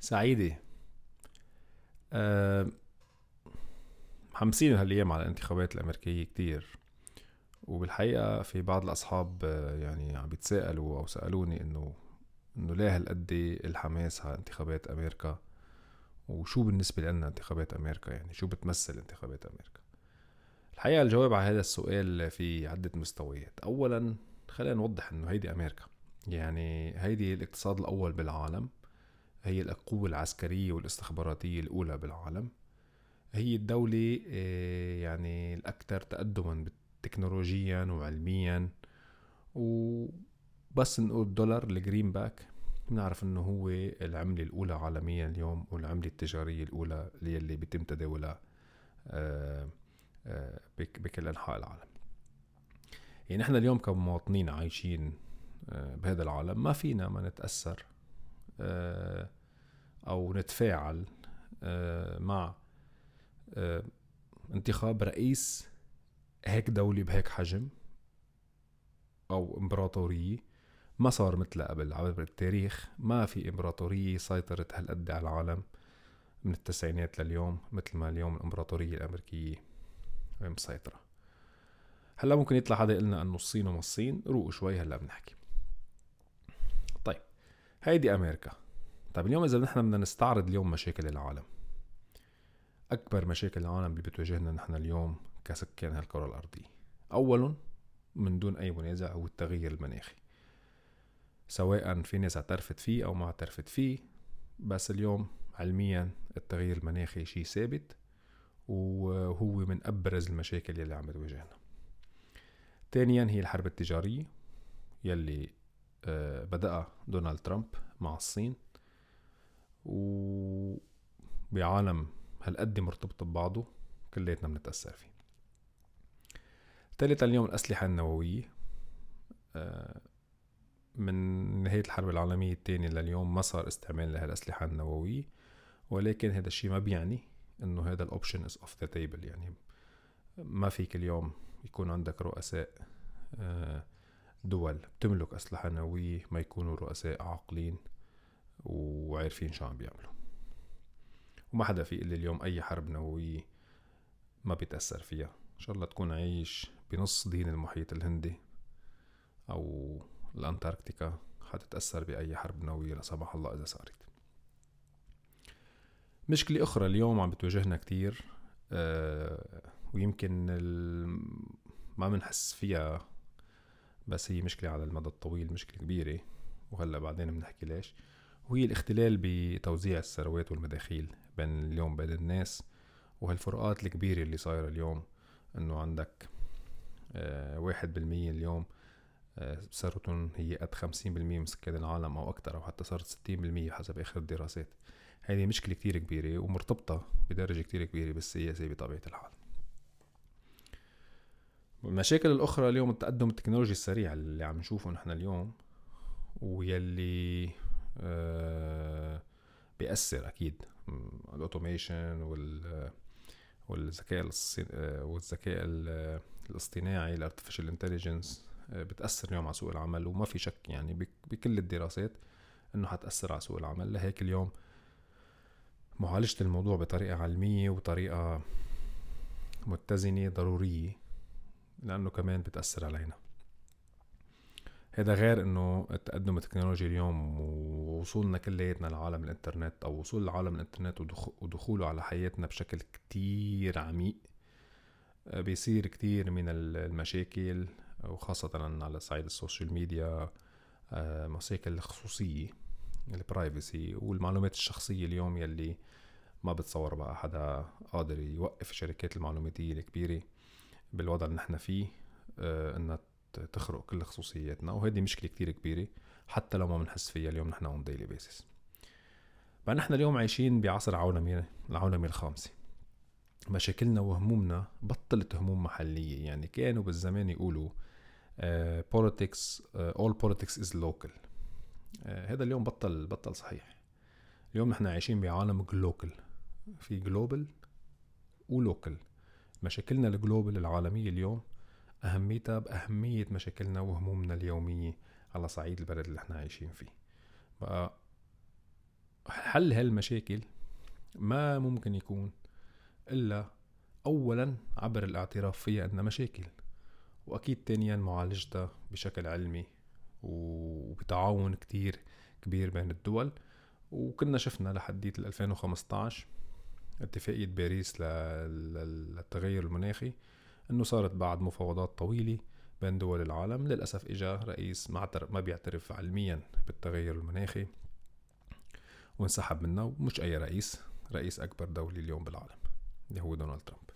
سعيدة. أه محمسين هالأيام على الانتخابات الأمريكية كتير. وبالحقيقة في بعض الأصحاب آه، يعني عم بيتساءلوا أو سألوني إنه إنه ليه هالقد الحماس على انتخابات أمريكا؟ وشو بالنسبة لنا انتخابات أمريكا؟ يعني شو بتمثل انتخابات أمريكا؟ الحقيقة الجواب على هذا السؤال في عدة مستويات. اولا خلينا نوضح إنه هيدي أمريكا. يعني هيدي الاقتصاد الأول بالعالم. هي القوة العسكرية والاستخباراتية الأولى بالعالم. هي الدولة آه، يعني الأكثر تقدما تكنولوجيا وعلميا. وبس نقول الدولار ال greenback. بنعرف إنه هو العملة الأولى عالميا اليوم والعملة التجارية الأولى اللي بيتم تداولها آه، آه، بكل أنحاء العالم. يعني نحن اليوم كمواطنين عايشين بهذا العالم ما فينا ما نتأثر. أو نتفاعل مع آه، انتخاب رئيس هيك دولة بهيك حجم أو إمبراطورية. ما صار مثلها قبل عبر التاريخ ما في إمبراطورية سيطرت هالقد على العالم من التسعينات لليوم مثل ما اليوم الإمبراطورية الأمريكية مسيطرة. هلأ ممكن يطلع حدا يقلنا إنه الصين وما الصين؟ روقوا شوي هلأ بنحكي. هيدي أمريكا. طيب اليوم إذا نحن بدنا نستعرض اليوم مشاكل العالم. أكبر مشاكل العالم اللي بتواجهنا نحن اليوم كسكان هالكرة الأرضية. أولا من دون أي منازع هو التغير المناخي. سواء في ناس اعترفت فيه أو ما اعترفت فيه بس اليوم علميا التغير المناخي شيء ثابت وهو من أبرز المشاكل يلي عم بتواجهنا. ثانيا هي الحرب التجارية يلي بدأ دونالد ترامب مع الصين وبعالم هالقد مرتبط ببعضه كلياتنا بنتأثر فيه. ثالثا اليوم الأسلحة النووية. آه، من نهاية الحرب العالمية الثانية لليوم ما صار استعمال لهالأسلحة النووية ولكن هذا الشيء ما بيعني إنه هذا ال option is off the table يعني ما فيك اليوم يكون عندك رؤساء آه، دول بتملك أسلحة نووية ما يكونوا رؤساء عاقلين وعارفين شو عم بيعملوا. وما حدا في اللي اليوم أي حرب نووية ما بيتأثر فيها. إن شاء الله تكون عايش بنص دين المحيط الهندي أو الأنتاركتيكا حتتأثر بأي حرب نووية لا سمح الله إذا صارت. مشكلة أخرى اليوم عم بتواجهنا كتير أه ويمكن ما بنحس فيها بس هي مشكلة على المدى الطويل مشكلة كبيرة وهلأ بعدين بنحكي ليش. وهي الاختلال بتوزيع الثروات والمداخيل بين اليوم بين الناس وهالفروقات الكبيرة اللي صايرة اليوم إنه عندك آه واحد بالمية اليوم آه ثروتهم هي قد خمسين بالمية من سكان العالم أو أكتر أو حتى صارت ستين بالمية حسب آخر الدراسات. هذه مشكلة كتير كبيرة ومرتبطة بدرجة كتير كبيرة بالسياسة بطبيعة الحال. المشاكل الأخرى اليوم التقدم التكنولوجي السريع اللي عم نشوفه نحن اليوم ويلي آه بيأثر أكيد. ال automation وال والذكاء والذكاء الاصطناعي ال artificial intelligence بتأثر اليوم على سوق العمل وما في شك يعني بكل الدراسات إنه حتأثر على سوق العمل. لهيك اليوم معالجة الموضوع بطريقة علمية وطريقة متزنة ضرورية. لأنه كمان بتأثر علينا. هذا غير إنه التقدم التكنولوجي اليوم ووصولنا كلياتنا لعالم الإنترنت أو وصول العالم الإنترنت ودخوله على حياتنا بشكل كتير عميق. آه، بيصير كتير من المشاكل وخاصة على صعيد ال social media آه، مشاكل الخصوصية ال privacy والمعلومات الشخصية اليوم يلي ما بتصور بقى حدا قادر يوقف الشركات المعلوماتية الكبيرة. بالوضع اللي نحن فيه آه، إنها تخرق كل خصوصياتنا وهذه مشكلة كتير كبيرة حتى لو ما بنحس فيها اليوم نحن on daily basis بقى نحن اليوم عايشين بعصر عولمي العولمه الخامسة. مشاكلنا وهمومنا بطلت هموم محلية. يعني كانوا بالزمان يقولوا politics all politics is local هذا اليوم بطل بطل صحيح. اليوم نحن عايشين بعالم glocal في global و local مشاكلنا ال global العالمية اليوم أهميتها بأهمية مشاكلنا وهمومنا اليومية على صعيد البلد اللي إحنا عايشين فيه. بقى حل هالمشاكل ما ممكن يكون إلا أولا عبر الاعتراف فيها أنها مشاكل وأكيد تانيا معالجتها بشكل علمي وبتعاون كتير كبير بين الدول. وكنا شفنا لحديت 2015 اتفاقية باريس للتغير المناخي انه صارت بعد مفاوضات طويلة بين دول العالم للأسف إجا رئيس ما, بيعترف علميا بالتغير المناخي وانسحب منه ومش أي رئيس رئيس أكبر دولة اليوم بالعالم اللي هو دونالد ترامب.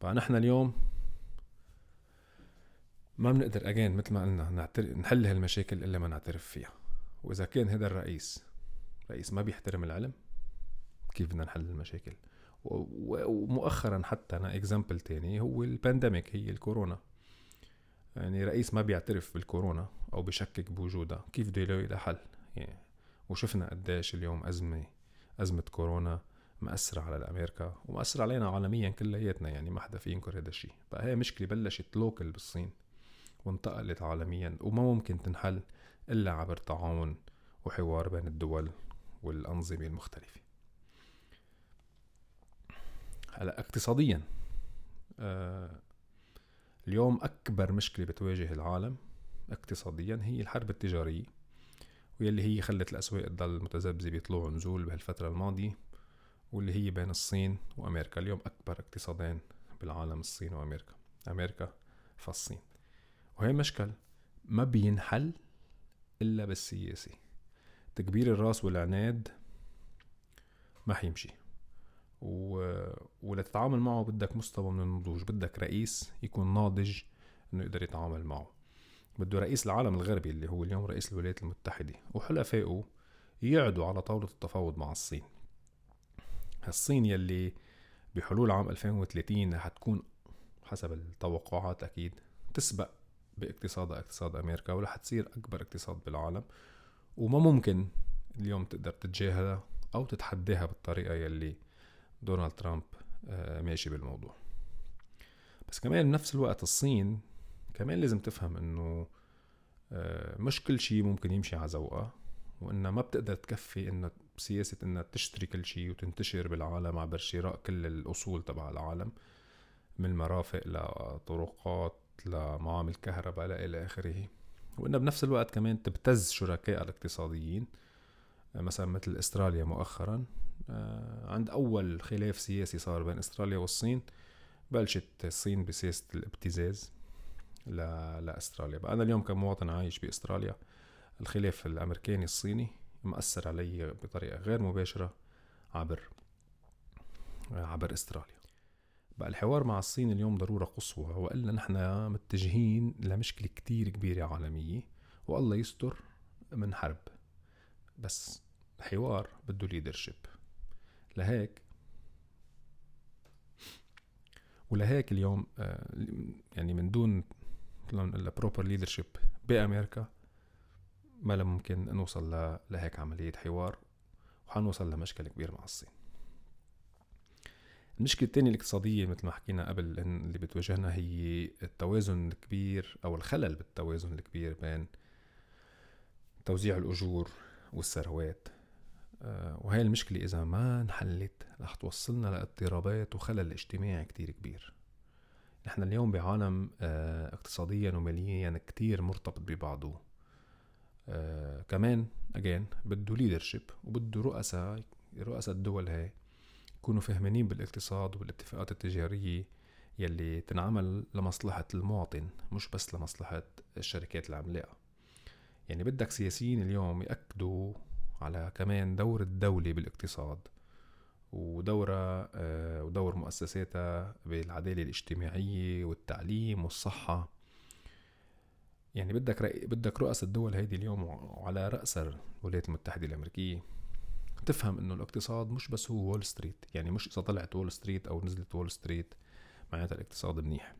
فنحن اليوم ما بنقدر اجين مثل ما قلنا نحل هالمشاكل إلا ما نعترف فيها. وإذا كان هذا الرئيس رئيس ما بيحترم العلم كيف بدنا نحل المشاكل. ومؤخرا حتى أنا example تاني هو ال pandemic هي الكورونا. يعني رئيس ما بيعترف بالكورونا أو بشكك بوجودها. كيف بده يلاقي لها حل؟ يعني وشفنا قديش اليوم أزمة أزمة كورونا مأثرة على الأمريكا ومأثرة علينا عالميا كلياتنا يعني ما حدا في ينكر هذا الشيء. فهي مشكلة بلشت local بالصين وانتقلت عالميا وما ممكن تنحل إلا عبر تعاون وحوار بين الدول والأنظمة المختلفة. هلا اقتصاديا آه اليوم أكبر مشكلة بتواجه العالم اقتصاديا هي الحرب التجارية واللي هي خلت الأسواق تضل متذبذبة طلوع ونزول بهالفترة الماضية واللي هي بين الصين وأمريكا. اليوم أكبر اقتصادين بالعالم الصين وأمريكا. أمريكا فالصين وهي مشكل ما بينحل إلا بالسياسة. تكبير الرأس والعناد ما حيمشي. و... ولتتعامل معه بدك مستوى من النضوج بدك رئيس يكون ناضج إنه يقدر يتعامل معه. بده رئيس العالم الغربي اللي هو اليوم رئيس الولايات المتحدة وحلفائه يقعدوا على طاولة التفاوض مع الصين. الصين يلي بحلول عام 2030 حتكون حسب التوقعات أكيد تسبق باقتصادها اقتصاد أمريكا ورح تصير أكبر اقتصاد بالعالم. وما ممكن اليوم تقدر تتجاهلها أو تتحداها بالطريقة يلي دونالد ترامب آه، ماشي بالموضوع. بس كمان بنفس الوقت الصين كمان لازم تفهم إنه آه، مش كل شيء ممكن يمشي على ذوقها وإنها ما بتقدر تكفي إنها بسياسة إنها تشتري كل شيء وتنتشر بالعالم عبر شراء كل الأصول تبع العالم من مرافق لطرقات لمعامل كهرباء إلى آخره. وإنها بنفس الوقت كمان تبتز شركائها الاقتصاديين. مثلا مثل إستراليا مؤخرا آه، عند أول خلاف سياسي صار بين إستراليا والصين بلشت الصين بسياسة الابتزاز لإستراليا. بقى أنا اليوم كمواطن عايش بإستراليا الخلاف الأمريكاني الصيني مأثر علي بطريقة غير مباشرة عبر عبر إستراليا. بقى الحوار مع الصين اليوم ضرورة قصوى. وإلا نحن متجهين لمشكلة كتير كبيرة عالمية والله يستر من حرب. بس الحوار بده leadership لهيك ولهيك اليوم آه، يعني من دون proper leadership بأمريكا ما ممكن نوصل لهيك عملية حوار وحنوصل لمشكلة كبير مع الصين. المشكلة الثانية الاقتصادية مثل ما حكينا قبل اللي بتواجهنا هي التوازن الكبير أو الخلل بالتوازن الكبير بين توزيع الأجور والثروات. وهي المشكلة إذا ما انحلت رح توصلنا لاضطرابات وخلل اجتماعي كتير كبير. نحن اليوم بعالم آه، اقتصاديا وماليا كتير مرتبط ببعضه. آه كمان اجين بده ليدرشيب وبده رؤساء رؤساء الدول هاي يكونوا فهمانين بالاقتصاد وبالاتفاقات التجارية يلي تنعمل لمصلحة المواطن مش بس لمصلحة الشركات العملاقة يعني بدك سياسيين اليوم يأكدوا على كمان دور الدولة بالاقتصاد ودورها آه، ودور مؤسساتها بالعدالة الاجتماعية والتعليم والصحة. يعني بدك بدك رؤساء الدول هيدي اليوم وعلى رأس الولايات المتحدة الأمريكية. تفهم إنه الاقتصاد مش بس هو Wall Street يعني مش إذا طلعت Wall Street أو نزلت Wall Street معناتها الاقتصاد منيح.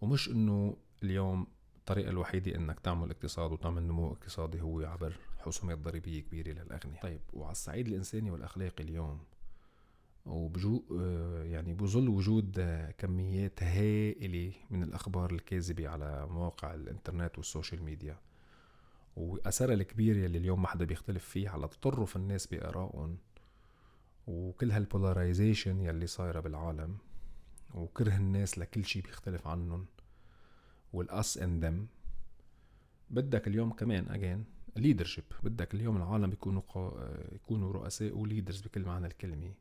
ومش إنه اليوم الطريقة الوحيدة إنك تعمل اقتصاد وتعمل نمو اقتصادي هو عبر حسومات ضريبية كبيرة للأغنياء. طيب وعلى الصعيد الإنساني والأخلاقي اليوم وبجو يعني بظل وجود كميات هائلة من الأخبار الكاذبة على مواقع الإنترنت وال social media وأثرها الكبير يلي اليوم ما حدا بيختلف فيه على تطرف الناس بآرائهم وكل هال polarization يلي صايرة بالعالم وكره الناس لكل شيء بيختلف عنهم وال us and them بدك اليوم كمان again leadership بدك اليوم العالم يكونوا يكونوا رؤساء و leaders بكل معنى الكلمة.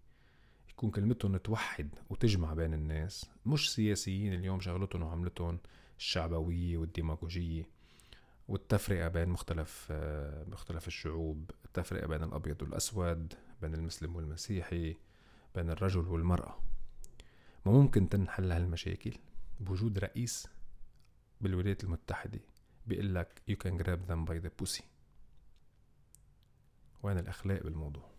يكون كلمتهم توحد وتجمع بين الناس. مش سياسيين اليوم شغلتهم وعملتهم الشعبوية والديماغوجية والتفرقة بين مختلف مختلف الشعوب. التفرقة بين الأبيض والأسود بين المسلم والمسيحي بين الرجل والمرأة. ما ممكن تنحل هالمشاكل بوجود رئيس بالولايات المتحدة بيقول لك you can grab them by the pussy. وين الأخلاق بالموضوع.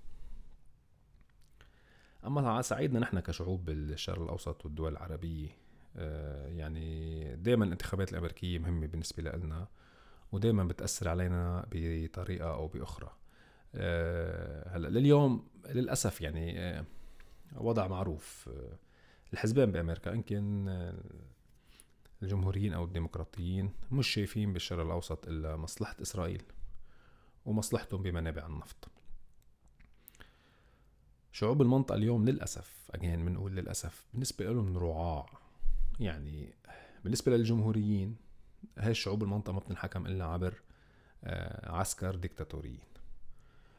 أما على صعيدنا نحن كشعوب بالشرق الأوسط والدول العربية آه، يعني دائما الانتخابات الأمريكية مهمة بالنسبة لنا ودائما بتأثر علينا بطريقة أو بأخرى. آه، هلأ لليوم للأسف يعني آه، وضع معروف الحزبين بأمريكا يمكن الجمهوريين أو الديمقراطيين مش شايفين بالشرق الأوسط إلا مصلحة إسرائيل. ومصلحتهم بمنابع النفط. شعوب المنطقة اليوم للأسف أجين بنقول للأسف بالنسبة لهم رعاع. يعني بالنسبة للجمهوريين هاي الشعوب المنطقة ما بتنحكم إلا عبر آه، عسكر ديكتاتوريين.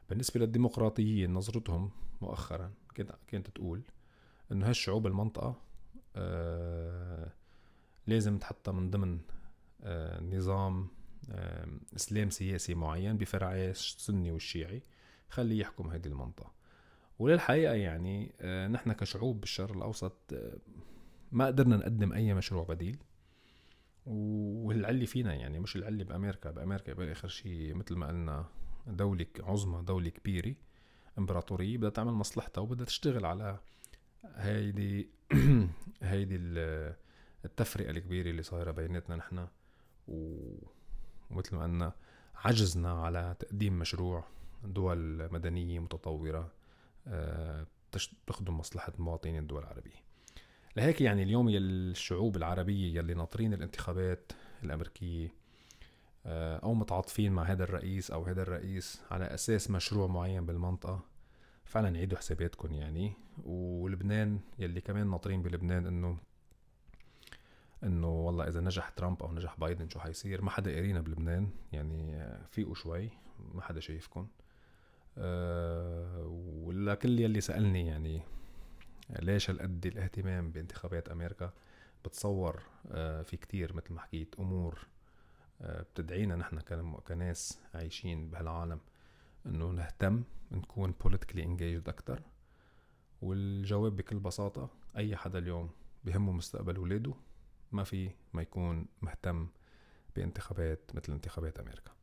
بالنسبة للديمقراطيين نظرتهم مؤخرا كانت تقول إنه هالشعوب المنطقة آه، لازم تحطها من ضمن آه، نظام إسلام سياسي معين بفرعي السني والشيعي خليه يحكم هذه المنطقة. وللحقيقة يعني آه، نحن كشعوب بالشرق الأوسط آه، ما قدرنا نقدم أي مشروع بديل. والعلي فينا يعني مش العلي بأمريكا بأمريكا باخر شيء مثل ما قلنا دولة عظمى دولة كبيرة إمبراطورية بدها تعمل مصلحتها وبدها تشتغل على هيدي هيدي التفرقة الكبيرة اللي صايرة بيناتنا نحن ومثل ما قلنا عجزنا على تقديم مشروع دول مدنية متطورة آه، تخدم مصلحة مواطنين الدول العربية. لهيك يعني اليوم الشعوب العربية يلي ناطرين الانتخابات الأمريكية آه، أو متعاطفين مع هذا الرئيس أو هذا الرئيس على أساس مشروع معين بالمنطقة فعلا عيدوا حساباتكم يعني. ولبنان يلي كمان ناطرين بلبنان إنه إنه والله إذا نجح ترامب أو نجح بايدن شو حيصير؟ ما حدا قارينا بلبنان يعني فيقوا شوي ما حدا شايفكم أه ولا كل يلي سألني يعني ليش هالقد الاهتمام بانتخابات أمريكا؟ بتصور أه في كتير مثل ما حكيت أمور أه بتدعينا نحن كناس عايشين بهالعالم إنه نهتم نكون politically engaged أكتر. والجواب بكل بساطة أي حدا اليوم بهمه مستقبل ولاده ما في ما يكون مهتم بانتخابات مثل انتخابات أمريكا.